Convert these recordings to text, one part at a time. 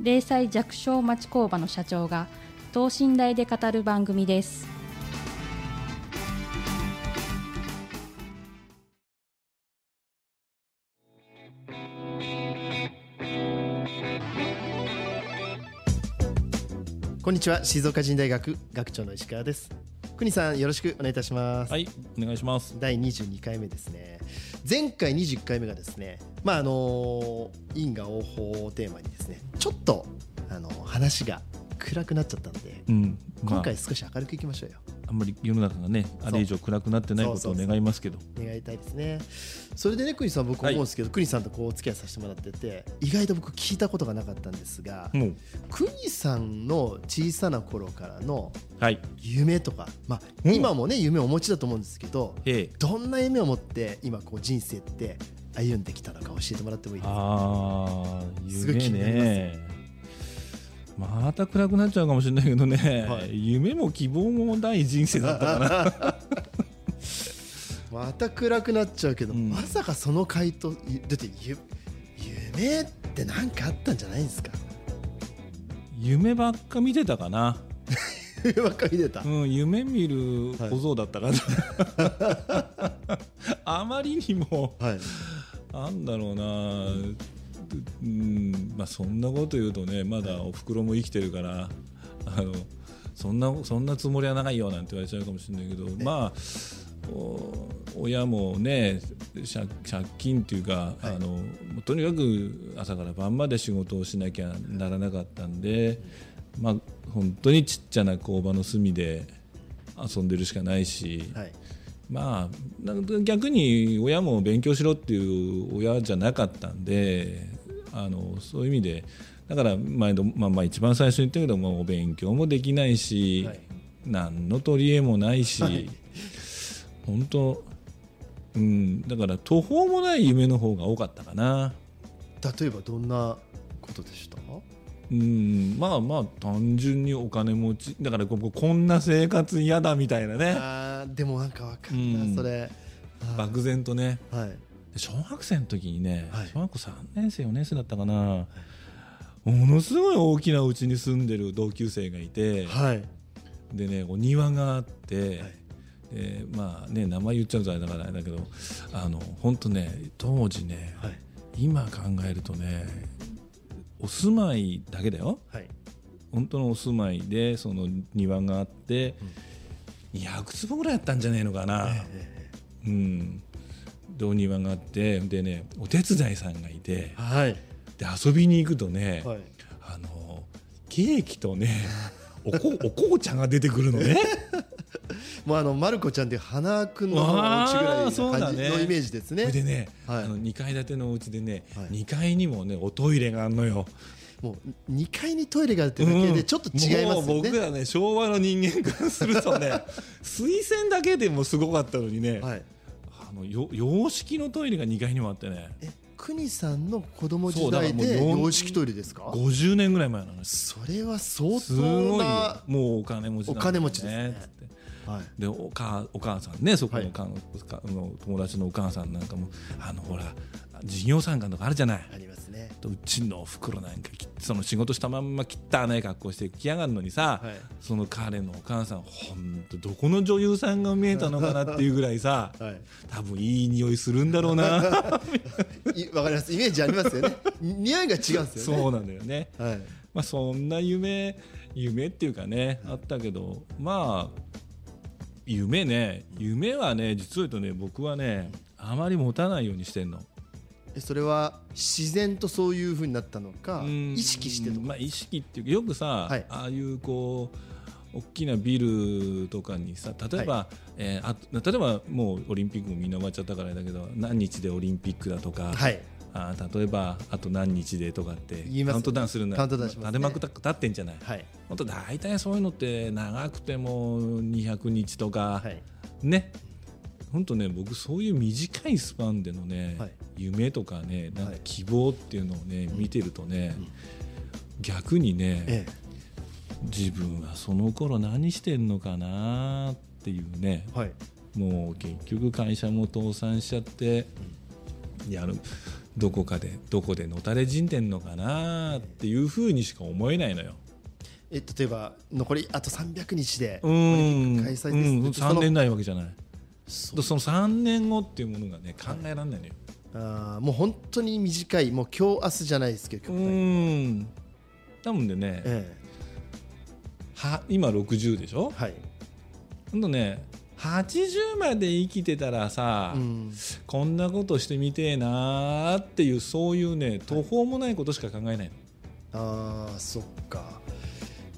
零細弱小町工場の社長が等身大で語る番組です。こんにちは。静岡人大学学長の石川です。国さんよろしくお願いいたします。はい、お願いします。第22回目ですね前回21回目がですねまああの因果応報をテーマにですねちょっとあの話が暗くなっちゃったんでうん、まあ。今回少し明るくいきましょうよあんまり世の中がね、あれ以上暗くなってないことを願いますけど。願いたいですね。それでね国さん僕思うんですけど、国さんとこうお付き合いさせてもらってて意外と僕聞いたことがなかったんですが、国さんの小さな頃からのはい、夢とか、まあ、う。ん今もね夢をお持ちだと思うんですけどええ、どんな夢を持って今こう人生って歩んできたのか教えてもらってもいいですか？ああ、夢すごい気になります。ね。また暗くなっちゃうかもしれないけどね、はい夢も希望もない人生だったかな。また暗くなっちゃうけど、うんまさかその回答いだってゆ夢って何かあったんじゃないですか？夢ばっか見てたかな。夢ばっかり出た、うん、夢見る小僧だったかな。あまりにも、はいなんだろうな。うんまあ、そんなこと言うとねまだおふくろも生きてるからあのそんなそんなつもりはないよなんて言われちゃうかもしれないけど、まあお親もね借借金っていうか、はい。あのとにかく朝から晩まで仕事をしなきゃならなかったんで、まあ、本当にちっちゃな工場の隅で遊んでるしかないし。はい。まあ、逆に親も勉強しろっていう親じゃなかったんであのそういう意味でだから前の、まあ、まあ一番最初に言ったけどもお勉強もできないし、はい。何の取り柄もないし、はい。本当、うん、だから途方もない夢の方が多かったかな。例えばどんなことでした？うん、まあまあ単純にお金持ちだからこここんな生活嫌だみたいなね。あーでもなんかわかるな、うん。それ。漠然とね。はい。で小学生の時にね、はい。小学校3年生4年生だったかな、ものすごい大きな家に住んでる同級生がいて、はい。でねお庭があって、はい。でまあね名前言っちゃうとあれだからあれだけどあの本当ね当時ね、はい。今考えるとねお住まいだけだよ。はい。本当のお住まいでその庭があって、200坪ぐらいあったんじゃねえのかな。えうん、でお庭があってでねお手伝いさんがいてえはい。で遊びに行くとね、はい。あのケーキとねおこお紅茶が出てくるのね。もうあのマルコちゃんで花くんのお家ぐらいの感じのイメージですね。それでね、はい。あの2階建てのお家でね、はい。2階にもねおトイレがあるのよ。もう2階にトイレがあるってだけでちょっと違いますよね、もう僕らね昭和の人間からするとね 水洗だけでもすごかったのにね、はいあのよ洋式のトイレが2階にもあってね。え国さんの子供時そうだから代で洋式トイレですか？50年ぐらい前の話それは相すご当なもうお金持ちなんだよお金持ちですね。でお母お母さんねそこはい。の,、かかの友達のお母さんなんかもあのほら事業参観とかあるじゃない。ありますね。とうちのおふくろなんかきその仕事したまんま汚い格好して来やがるのにさ、はい。その彼のお母さんほんとどこの女優さんが見えたのかなっていうぐらいさはい。多分いい匂いするんだろうな。いわかります。イメージありますよね。匂いが違うんですよね。そうなんだよね。はい。まあそんな夢夢っていうかねあったけどまあ夢ね。夢はね実を言うとね僕はねあまり持たないようにしてんの。えそれは自然とそういうふうになったのかうん。意識してとか。まあ、意識っていうかよくさ、はい。ああいうこう大きなビルとかにさ例えば、えーあ例えばもうオリンピックもみんな終わっちゃったからだけど何日でオリンピックだとか、はい。あ例えばあと何日でとかって言いますカウントダウンするんだカウントダウンしますね。垂れ幕立ってんじゃない。はい。本当大体そういうのって長くても200日とか、はい。ね。本当ね僕そういう短いスパンでのね、はい夢とかねなんかはい希望っていうのをね、見てるとね、うん。逆にね、え自分はその頃何してんのかなっていうねえはい。もう結局会社も倒産しちゃって、やるどこかでどこでのたれ死んでんのかなっていうふうにしか思えないのよ。え例えば残りあと300日でうん。オリンピック開催ですうん、ってその3年ないわけじゃない。その3年後っていうものがね考えられないのよ。あーもう本当に短いもう今日明日じゃないですけどう極端に。ん。多分でね、えは今60でしょ？えはい。ほんとね80まで生きてたらさ、うん。こんなことしてみてえなーっていうそういうね途方もないことしか考えないの。あーそっか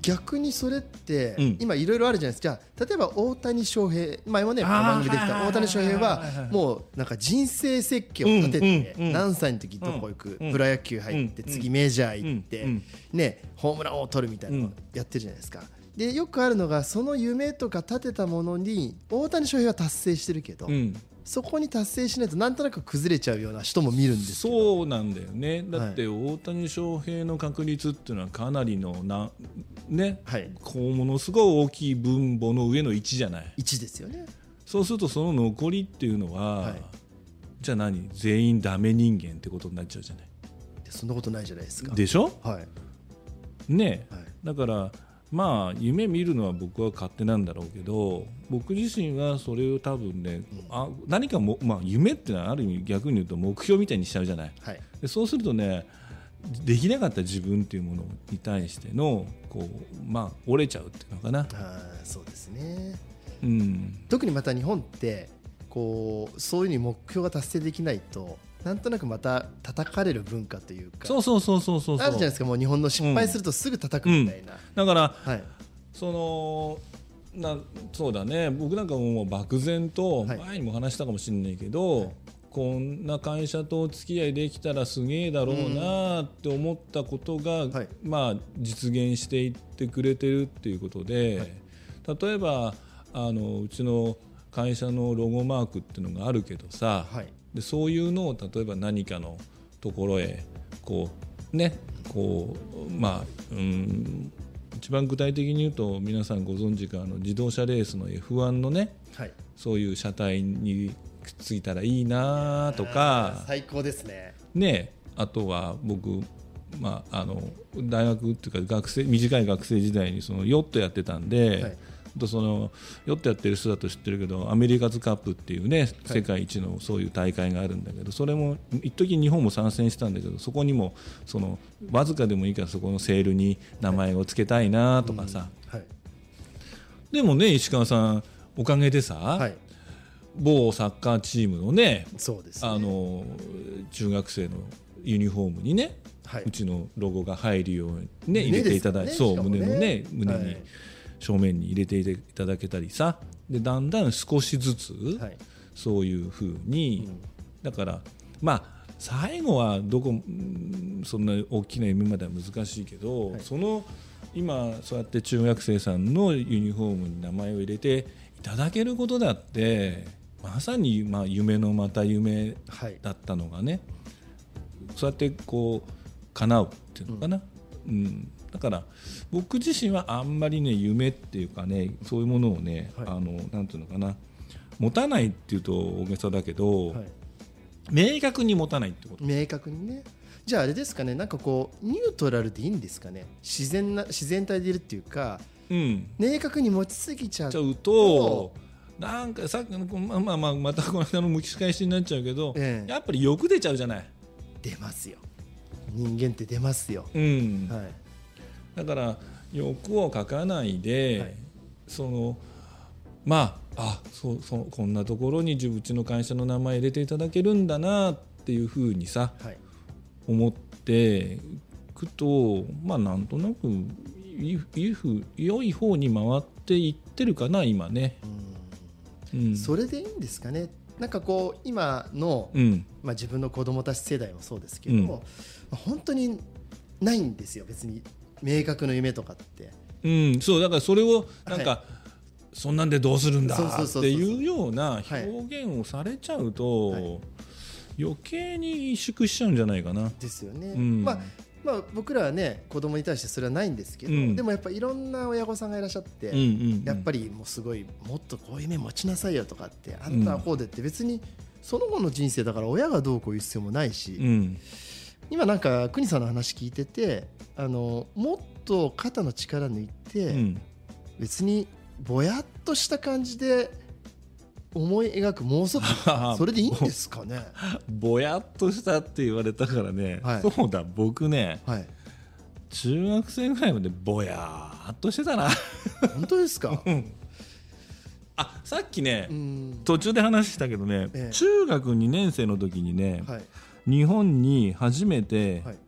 逆にそれって、うん。今いろいろあるじゃないですか。例えば大谷翔平前もね番組できた大谷翔平はもうなんか人生設計を立てて、何歳の時どこ行く、うん。プロ野球入って、うん。次メジャー行って、ね、ホームランを取るみたいなのをやってるじゃないですか。でよくあるのがその夢とか立てたものに大谷翔平は達成してるけど、うんそこに達成しないとなんとなく崩れちゃうような人も見るんですそうなんだよね。だって大谷翔平の確率っていうのはかなりのな、ねはい。こうものすごい大きい分母の上の1じゃない？1ですよね。そうするとその残りっていうのは、はい。じゃあ何？全員ダメ人間ってことになっちゃうじゃない？でそんなことないじゃないですか。でしょ？はい。ね、はい。だからまあ夢見るのは僕は勝手なんだろうけど僕自身はそれを多分ね、あ何かも、まあ、夢ってのはある意味逆に言うと目標みたいにしちゃうじゃない。はい。でそうするとねできなかった自分っていうものに対してのこう、まあ、折れちゃうっていうのかな、あーそうですね。うん、特にまた日本ってこうそういうふうに目標が達成できないとなんとなくまた叩かれる文化というか。そうそうそうそうそう。あるじゃないですかもう日本の失敗するとすぐ叩くみたいな、だからはい。そのなそうだね。僕なんかもう漠然とはい。前にも話したかもしれないけど、こんな会社とお付き合いできたらすげえだろうなって思ったことが、はい。まあ、実現していってくれてるっていうことで、例えばあのうちの会社のロゴマークっていうのがあるけどさ、はいでそういうのを例えば何かのところへこうねこうまあうん一番具体的に言うと皆さんご存知かあの自動車レースの F1 のねはい。そういう車体にくっついたらいいなとか。最高ですね。ねあとは僕まああの大学っていうか学生短い学生時代にそのヨットやってたんで、はいとそのヨットやってる人だと知ってるけどアメリカズカップっていうね世界一のそういう大会があるんだけどそれも一時日本も参戦したんだけどそこにもそのわずかでもいいからそこのセールに名前を付けたいなとかさ、はい。でもね石川さんおかげでさ、はい。某サッカーチームのねあの中学生のユニフォームにね、はい。うちのロゴが入るようにね入胸れていただいて、そう胸のね。胸に、はい正面に入れていただけたりさ。でだんだん少しずつ、はい。そういうふうに、だからまあ最後はどこうんそんな大きな夢までは難しいけど、はい。その今そうやって中学生さんのユニフォームに名前を入れていただけることだってまさにまあ夢のまた夢はい。だったのがね。そうやってこう叶うっていうのかな、うんだから僕自身はあんまりね夢っていうかねそういうものをね、はい。あのなんていうのかな持たないっていうと大げさだけど、はい。明確に持たないってこと。明確にね。じゃああれですかねなんかこうニュートラルでいいんですかね。自然な自然体でいるっていうかうん。明確に持ちすぎちゃうと。なんかさっきのまあまあまあまたこの間の蒸し返しになっちゃうけど、ええ。やっぱり欲出ちゃうじゃない、出ますよ。人間って出ますよ、うん。はいだから欲を書かないで、はい。そのまああそうそうこんなところに自うちの会社の名前入れていただけるんだなっていうふうにさはい。思っていくとまあなんとなくいいふ良い方に回っていってるかな今ね。うん。それでいいんですかね。なんかこう今の、うん。まあ、自分の子供たち世代もそうですけども、うん。まあ本当にないんですよ別に明確な夢とかって。うん、そうだからそれをなんか、そんなんでどうするんだっていうようなはい表現をされちゃうと、はい。余計に萎縮しちゃうんじゃないかな。ですよね、うん。まあまあ、僕らはね子供に対してそれはないんですけど、うん。でもやっぱいろんな親御さんがいらっしゃって、うんうんうん。やっぱりもうすごいもっとこういう夢持ちなさいよとかってあんたはこうでって別にその後の人生だから親がどうこう言う必要もないし、うん。今なんか国さんの話聞いててあのもっと肩の力抜いて、うん。別にぼやっとした感じで思い描く妄想 それでいいんですかね？ぼやっとしたって言われたからね、はい。そうだ僕ねはい。中学生ぐらいまでぼやっとしてたな。本当ですか？あさっきね、うん。途中で話したけどね、ええ。中学2年生の時にね、はい。日本に初めて、はい。え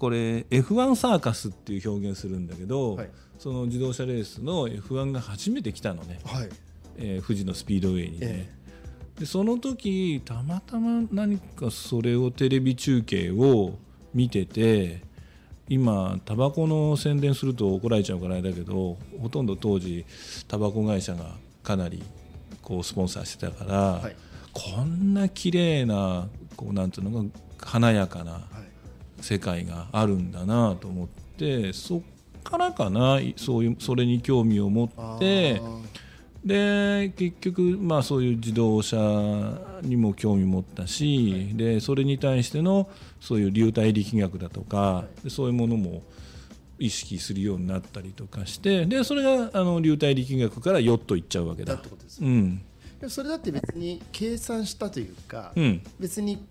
これ F1 サーカスっていう表現するんだけど、はい。その自動車レースの F1 が初めて来たのね、はい。えー富士のスピードウェイにね、えでその時たまたま何かそれをテレビ中継を見てて今タバコの宣伝すると怒られちゃうからあれだけどほとんど当時タバコ会社がかなりこうスポンサーしてたから、はい。こんな綺麗なこうなんていうのが華やかなはい世界があるんだなと思ってそっからかないそういうそれに興味を持あってー。で結局、まあ、そういう自動車にも興味持ったし、でそれに対してのそういう流体力学だとか、でそういうものも意識するようになったりとかしてでそれがあの流体力学からヨット行っちゃうわけだ。だってことですようん。それだって別に計算したというか、うん。別に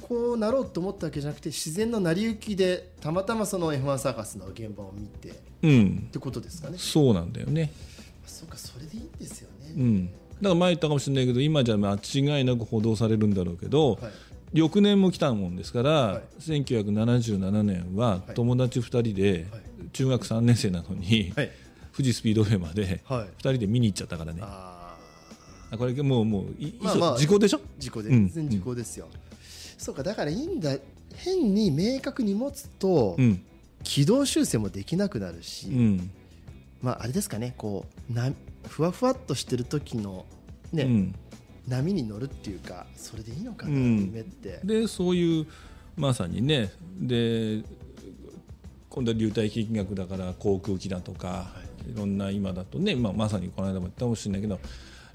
こうなろうと思ったわけじゃなくて自然の成り行きでたまたまその F1 サーカスの現場を見てっうん。てことですかね。そうなんだよね。そうかそれでいいんですよね、うん。だから前言ったかもしれないけど今じゃ間違いなく報道されるんだろうけど、はい。翌年も来たもんですから、はい。1977年ははい。友達2人ではい。中学3年生なのに、はい。富士スピードウェイまではい。2人で見に行っちゃったからね、ああこれもうもういまあまあ時効でしょ？ー事故で。うん。全然事故ですよ、そうかだからいいんだ。変に明確に持つと、うん。軌道修正もできなくなるし、うん。まああれですかねこうなふわふわっとしてる時のね、うん。波に乗るっていうかそれでいいのかな、うん。夢って。でそういうまさにねで今度は流体力学だから航空機だとか、い、ろんな今だとね、まあ、まさにこの間も言ったかもしれないけど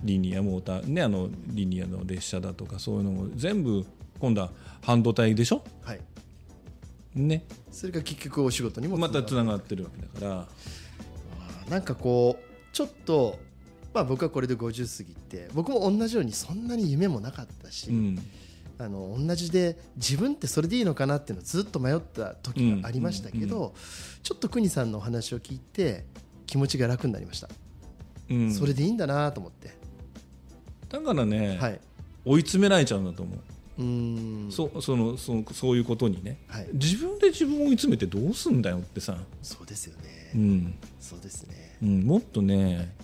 リニアモーターねあのリニアの列車だとかそういうのも全部今度は半導体でしょ？はい。ね。それが結局お仕事にもまたつなるがってるわけだから。なんかこうちょっとまあ僕はこれで50過ぎて僕も同じようにそんなに夢もなかったし、うん。あの同じで自分ってそれでいいのかなっていうのをずっと迷った時がありましたけど、うんうちょっと国さんのお話を聞いて気持ちが楽になりました、うん。それでいいんだなと思って、だからね、はい、追い詰められちゃうんだと思う、うーん。そそのそのそういうことにね。はい、自分で自分を追い詰めてどうすんだよってさ、そうですよね、うん。そうですね。うん、もっとね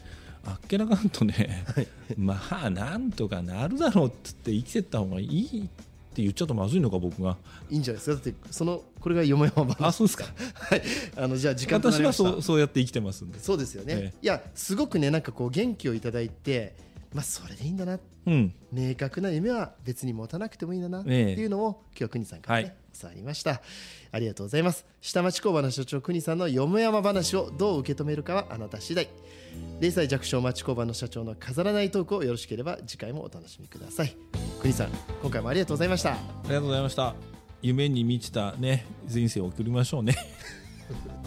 あっけらかんとね、まあなんとかなるだろうっつって生きてった方がいいって言っちゃうとまずいのか僕が。いいんじゃないですか？だってそのこれがよもやま話あそうですか。はい。あのじゃあ時間とな私はりました。そうそうやって生きてますんで。そうですよね、ええ。いやすごくねなんかこう元気をいただいてまあそれでいいんだな。うん。明確な夢は別に持たなくてもいいんだな。ってええいうのを今日は国さんからね、はい。教わりました。ありがとうございます。下町工場の所長国さんのよもやま話をどう受け止めるかはあなた次第。零歳弱小町工場の社長の飾らないトークをよろしければ次回もお楽しみください。国さん今回もありがとうございました。ありがとうございました。夢に満ちたね人生を送りましょうね